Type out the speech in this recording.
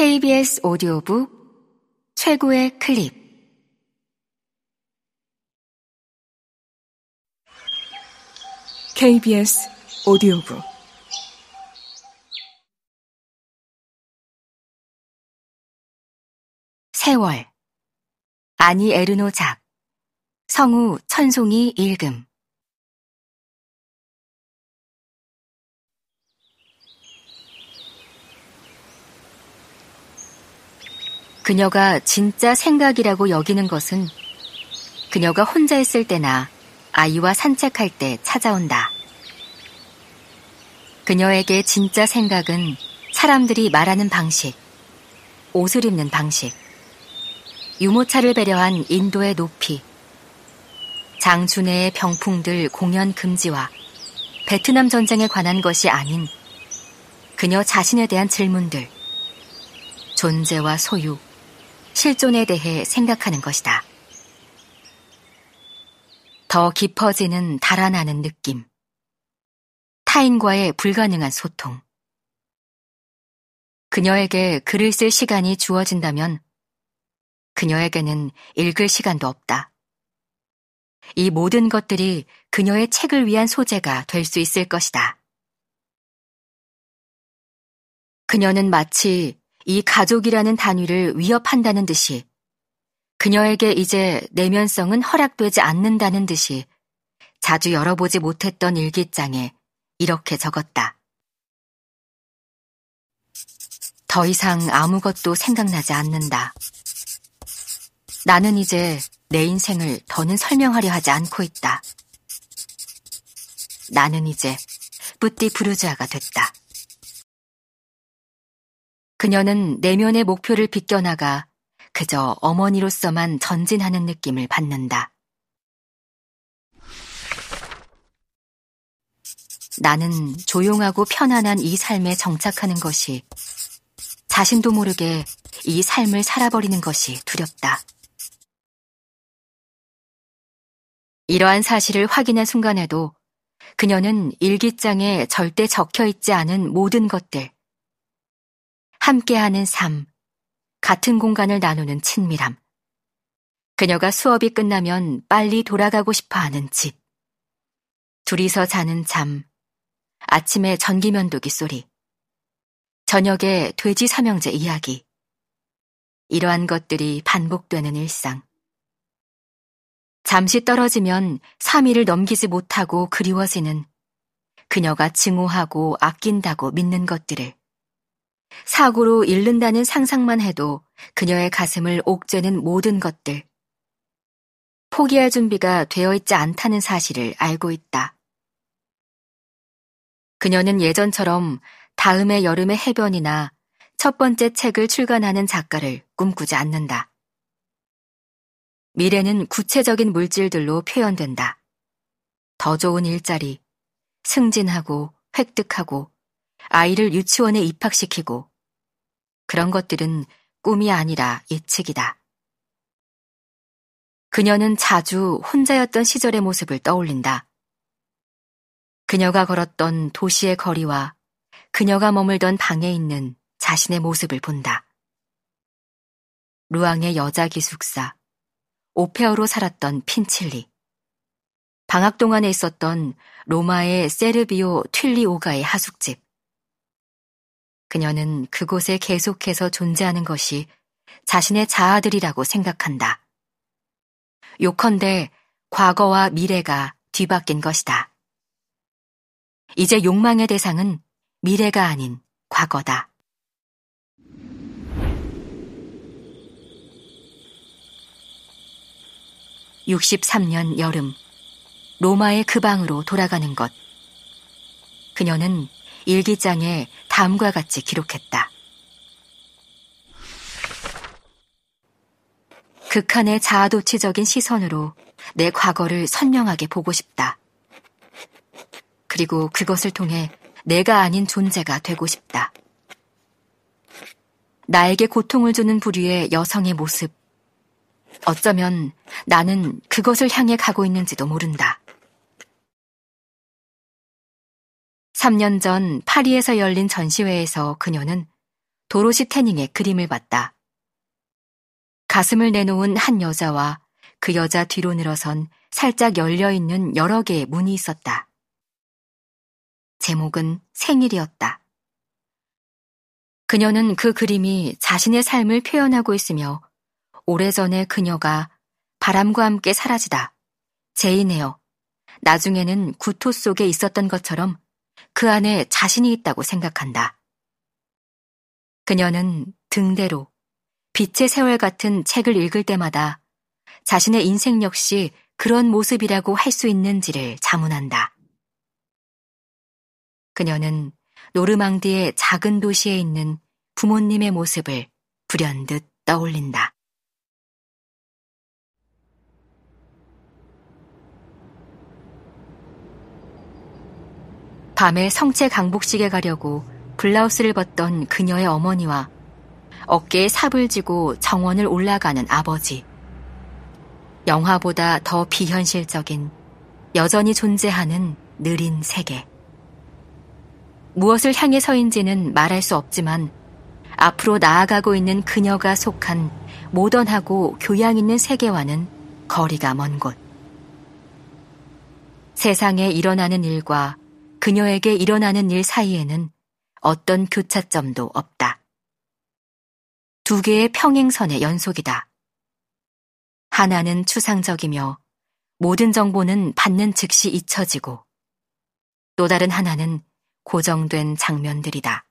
KBS 오디오북 최고의 클립. KBS 오디오북. 세월. 아니 에르노 작. 성우 천송이 읽음 그녀가 진짜 생각이라고 여기는 것은 그녀가 혼자 있을 때나 아이와 산책할 때 찾아온다. 그녀에게 진짜 생각은 사람들이 말하는 방식, 옷을 입는 방식, 유모차를 배려한 인도의 높이, 장준혜의 병풍들 공연 금지와 베트남 전쟁에 관한 것이 아닌 그녀 자신에 대한 질문들, 존재와 소유, 실존에 대해 생각하는 것이다. 더 깊어지는 달아나는 느낌. 타인과의 불가능한 소통. 그녀에게 글을 쓸 시간이 주어진다면 그녀에게는 읽을 시간도 없다. 이 모든 것들이 그녀의 책을 위한 소재가 될 수 있을 것이다. 그녀는 마치 이 가족이라는 단위를 위협한다는 듯이 그녀에게 이제 내면성은 허락되지 않는다는 듯이 자주 열어보지 못했던 일기장에 이렇게 적었다. 더 이상 아무것도 생각나지 않는다. 나는 이제 내 인생을 더는 설명하려 하지 않고 있다. 나는 이제 뿌띠 부르주아가 됐다. 그녀는 내면의 목표를 비껴나가 그저 어머니로서만 전진하는 느낌을 받는다. 나는 조용하고 편안한 이 삶에 정착하는 것이 자신도 모르게 이 삶을 살아버리는 것이 두렵다. 이러한 사실을 확인한 순간에도 그녀는 일기장에 절대 적혀 있지 않은 모든 것들, 함께하는 삶, 같은 공간을 나누는 친밀함. 그녀가 수업이 끝나면 빨리 돌아가고 싶어 하는 집. 둘이서 자는 잠. 아침에 전기면도기 소리. 저녁에 돼지 삼형제 이야기. 이러한 것들이 반복되는 일상. 잠시 떨어지면 3일을 넘기지 못하고 그리워지는 그녀가 증오하고 아낀다고 믿는 것들을 사고로 잃는다는 상상만 해도 그녀의 가슴을 옥죄는 모든 것들. 포기할 준비가 되어 있지 않다는 사실을 알고 있다. 그녀는 예전처럼 다음의 여름의 해변이나 첫 번째 책을 출간하는 작가를 꿈꾸지 않는다. 미래는 구체적인 물질들로 표현된다. 더 좋은 일자리, 승진하고 획득하고 아이를 유치원에 입학시키고 그런 것들은 꿈이 아니라 예측이다. 그녀는 자주 혼자였던 시절의 모습을 떠올린다. 그녀가 걸었던 도시의 거리와 그녀가 머물던 방에 있는 자신의 모습을 본다. 루앙의 여자 기숙사, 오페어로 살았던 핀칠리, 방학 동안에 있었던 로마의 세르비오 튠리오가의 하숙집, 그녀는 그곳에 계속해서 존재하는 것이 자신의 자아들이라고 생각한다. 요컨대 과거와 미래가 뒤바뀐 것이다. 이제 욕망의 대상은 미래가 아닌 과거다. (63년) 여름 로마의 그 방으로 돌아가는 것 그녀는 일기장에 다음과 같이 기록했다. 극한의 자아도취적인 시선으로 내 과거를 선명하게 보고 싶다. 그리고 그것을 통해 내가 아닌 존재가 되고 싶다. 나에게 고통을 주는 부류의 여성의 모습. 어쩌면 나는 그것을 향해 가고 있는지도 모른다. 3년 전 파리에서 열린 전시회에서 그녀는 도로시 태닝의 그림을 봤다. 가슴을 내놓은 한 여자와 그 여자 뒤로 늘어선 살짝 열려있는 여러 개의 문이 있었다. 제목은 생일이었다. 그녀는 그 그림이 자신의 삶을 표현하고 있으며 오래전에 그녀가 바람과 함께 사라지다. 제인에어 나중에는 구토 속에 있었던 것처럼 그 안에 자신이 있다고 생각한다. 그녀는 등대로 빛의 세월 같은 책을 읽을 때마다 자신의 인생 역시 그런 모습이라고 할 수 있는지를 자문한다. 그녀는 노르망디의 작은 도시에 있는 부모님의 모습을 불현듯 떠올린다. 밤에 성체 강복식에 가려고 블라우스를 벗던 그녀의 어머니와 어깨에 삽을 쥐고 정원을 올라가는 아버지. 영화보다 더 비현실적인 여전히 존재하는 느린 세계. 무엇을 향해 서인지는 말할 수 없지만 앞으로 나아가고 있는 그녀가 속한 모던하고 교양 있는 세계와는 거리가 먼 곳. 세상에 일어나는 일과 그녀에게 일어나는 일 사이에는 어떤 교차점도 없다. 두 개의 평행선의 연속이다. 하나는 추상적이며 모든 정보는 받는 즉시 잊혀지고 또 다른 하나는 고정된 장면들이다.